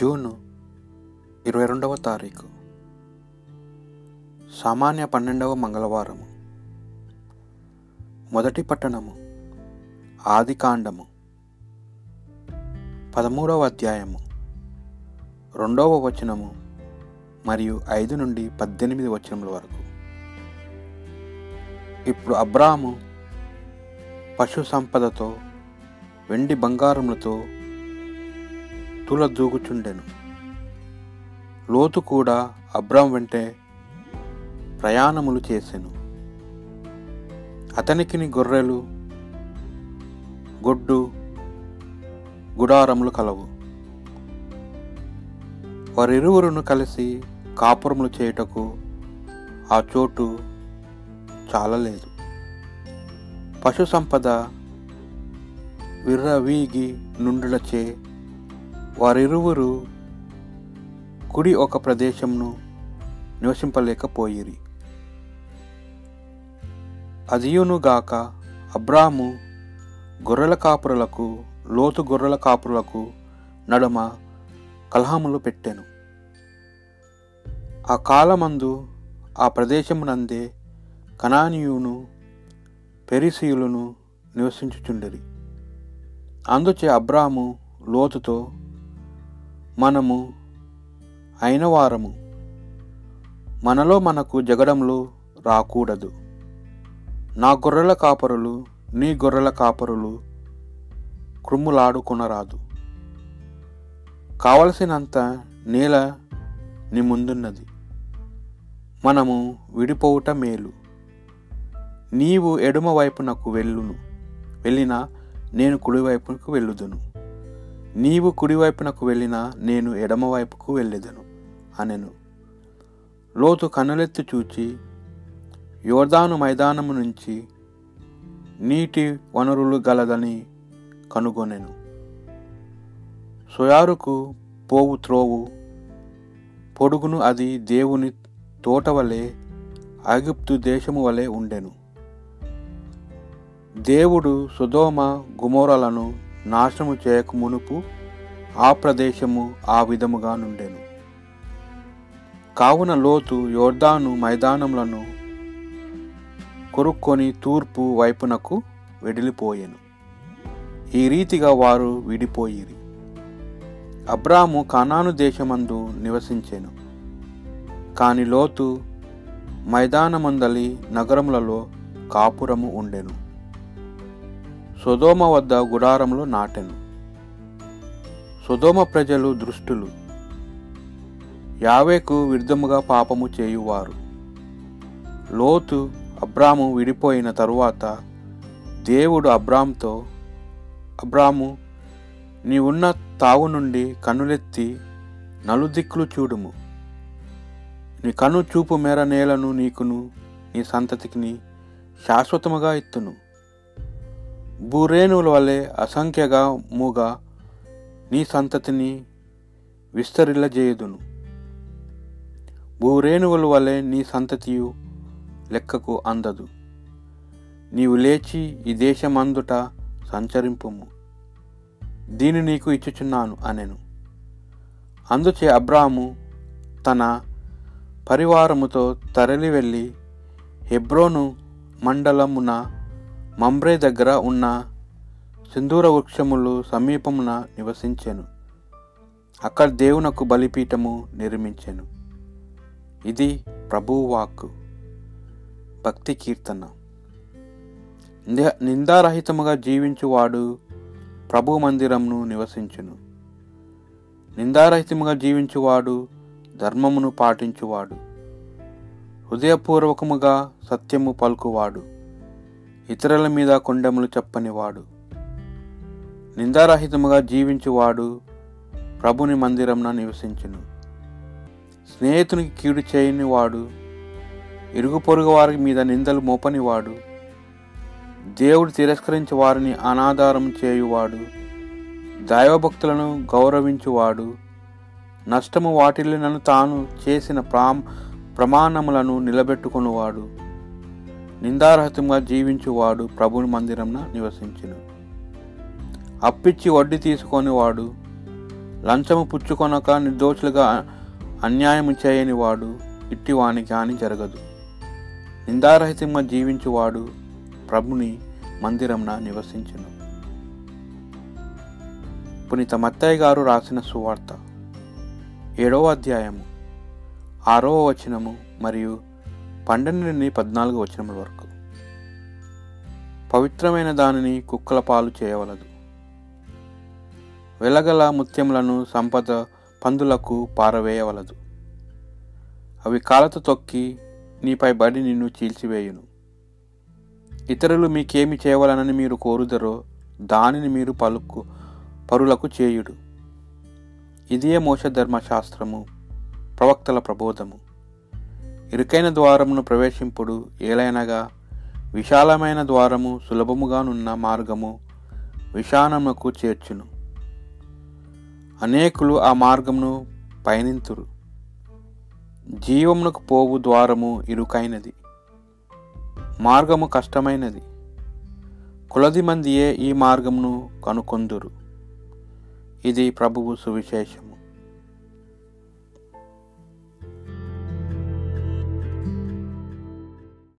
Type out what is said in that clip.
June ఇరవై రెండవ తారీఖు. సామాన్య పన్నెండవ మంగళవారము. మొదటి పట్టణము ఆది కాండము. పదమూడవ అధ్యాయము రెండవ వచనము మరియు ఐదు నుండి పద్దెనిమిది వచనముల వరకు. ఇప్పుడు అబ్రాము పశు సంపదతో వెండి బంగారములతో తులదూగుచుండెను లోతు కూడా అబ్రాం వెంటే ప్రయాణములు చేసెను. అతనికిని గొర్రెలు గొడ్డు గుడారములు కలవు. వారిరువురును కలిసి కాపురములు చేయుటకు ఆ చోటు చాలలేదు పశు సంపద విర్రవీగి నుండులచే వారిరువురు కుడి ఒక ప్రదేశంను నివసింపలేకపోయిరి. అదియునుగాక అబ్రాము గొర్రెల కాపురులకు లోతు గొర్రెల కాపురులకు నడుమ కలహములు పెట్టెను. ఆ కాలమందు ఆ ప్రదేశమునందే కనానీయును పెరిసీయులను నివసించుచుండిరి. అందుచే అబ్రాము లోతుతో మనము అయిన వారము. మనలో మనకు జగడంలో రాకూడదు. నా గొర్రెల కాపరులు నీ గొర్రెల కాపరులు క్రుమ్ములాడుకొనరాదు. కావలసినంత నేల నీ ముందున్నది. మనము విడిపోవుట మేలు. నీవు ఎడమ వైపునకు వెళ్ళును. వెళ్ళినా నేను కుడివైపునకు వెళ్ళుదును. నీవు కుడివైపునకు వెళ్ళినా నేను ఎడమవైపుకు వెళ్ళేదను అనెను. లోతు కన్నులెత్తి చూచి యోర్దాను మైదానము నుంచి నీటి వనరులు గలదని కనుగొనెను. సుయారుకు పోవు త్రోవు పొడుగును అది దేవుని తోట వలె ఆగిప్తు దేశము వలె ఉండెను. దేవుడు సుధోమ గుమోరలను నాశనము చేయక మునుపు ఆ ప్రదేశము ఆ విధముగా నుండెను. కావున లోతు యోర్దాను మైదానములను కొరుక్కొని తూర్పు వైపునకు వెడిలిపోయెను. ఈ రీతిగా వారు విడిపోయిరి. అబ్రాము కనాను దేశమందు నివసించెను. కాని లోతు మైదానమందలి నగరములలో కాపురము ఉండెను. సుధోమ వద్ద గుడారంలో నాటెను. సుధోమ ప్రజలు దృష్టులు. యావేకు విరుద్ధముగా పాపము చేయువారు. లోతు అబ్రాము విడిపోయిన తరువాత దేవుడు అబ్రామ్తో అబ్రాము నీవున్న తావు నుండి కన్నులెత్తి నలుదిక్కులు చూడుము. నీ కను చూపు మేర నేలను నీకును నీ సంతతికిని శాశ్వతముగా ఇత్తును భూరేణువుల వలె అసంఖ్యగా మూగ నీ సంతతిని విస్తరిల్లజేయుదును భూరేణువుల వలె నీ సంతతియు లెక్కకు అందదు. నీవు లేచి ఈ దేశమందుట సంచరింపుము. దీని నీకు ఇచ్చుచున్నాను అనెను. అందుచే అబ్రాము తన పరివారముతో తరలి వెళ్ళి హెబ్రోను మండలమున మంబ్రే దగ్గర ఉన్న సింధూర వృక్షములు సమీపమున నివసించెను. అక్కడ దేవునకు బలిపీఠము నిర్మించెను. ఇది ప్రభువాక్ వాక్కు భక్తి కీర్తన. నిందారహితముగా జీవించువాడు ప్రభు మందిరమును నివసించును. నిందారహితముగా జీవించువాడు ధర్మమును పాటించువాడు. హృదయపూర్వకముగా సత్యము పలుకువాడు. ఇతరుల మీద కొండములు చెప్పనివాడు. నిందారహితముగా జీవించువాడు ప్రభుని మందిరంన నివసించును. స్నేహితునికి కీడు చేయని వాడు ఇరుగు పొరుగు వారి మీద నిందలు మోపనివాడు దేవుడు తిరస్కరించి వారిని అనాధారం చేయువాడు దైవభక్తులను గౌరవించువాడు నష్టము వాటిల్లినను తాను చేసిన ప్రా ప్రమాణములను నిలబెట్టుకునివాడు. నిందారహితంగా జీవించువాడు ప్రభుని మందిరంన నివసించును. అప్పిచ్చి వడ్డీ తీసుకొని వాడు లంచము పుచ్చుకొనక నిర్దోషులుగా అన్యాయం చేయని వాడు ఇట్టి వానికి హాని జరగదు. నిందారహితంగా జీవించువాడు ప్రభుని మందిరంన నివసించును. పునీత మత్తయ్య గారు రాసిన సువార్త ఏడవ అధ్యాయము ఆరవ వచనము మరియు పన్నెండు నుండి పద్నాలుగు వచనముల వరకు. పవిత్రమైన దానిని కుక్కల పాలు చేయవలదు. వెలగల ముత్యములను సంపద పందులకు పారవేయవలదు. అవి కాలతో తొక్కి నీపై బడి నిన్ను చీల్చివేయును. ఇతరులు మీకేమి చేయవలనని మీరు కోరుదరో దానిని మీరు పలుకు పరులకు చేయుడు. ఇదే మోస ధర్మశాస్త్రము ప్రవక్తల ప్రబోధము. ఇరుకైన ద్వారమును ప్రవేశింపుడు ఏలైనగా విశాలమైన ద్వారము సులభముగానున్న మార్గము విశానముకు చేర్చును. అనేకులు ఆ మార్గమును పయనింతురు. జీవమునకు పోవు ద్వారము ఇరుకైనది. మార్గము కష్టమైనది. కులది మందియే ఈ మార్గమును కనుకొందురు. ఇది ప్రభువు సువిశేషము.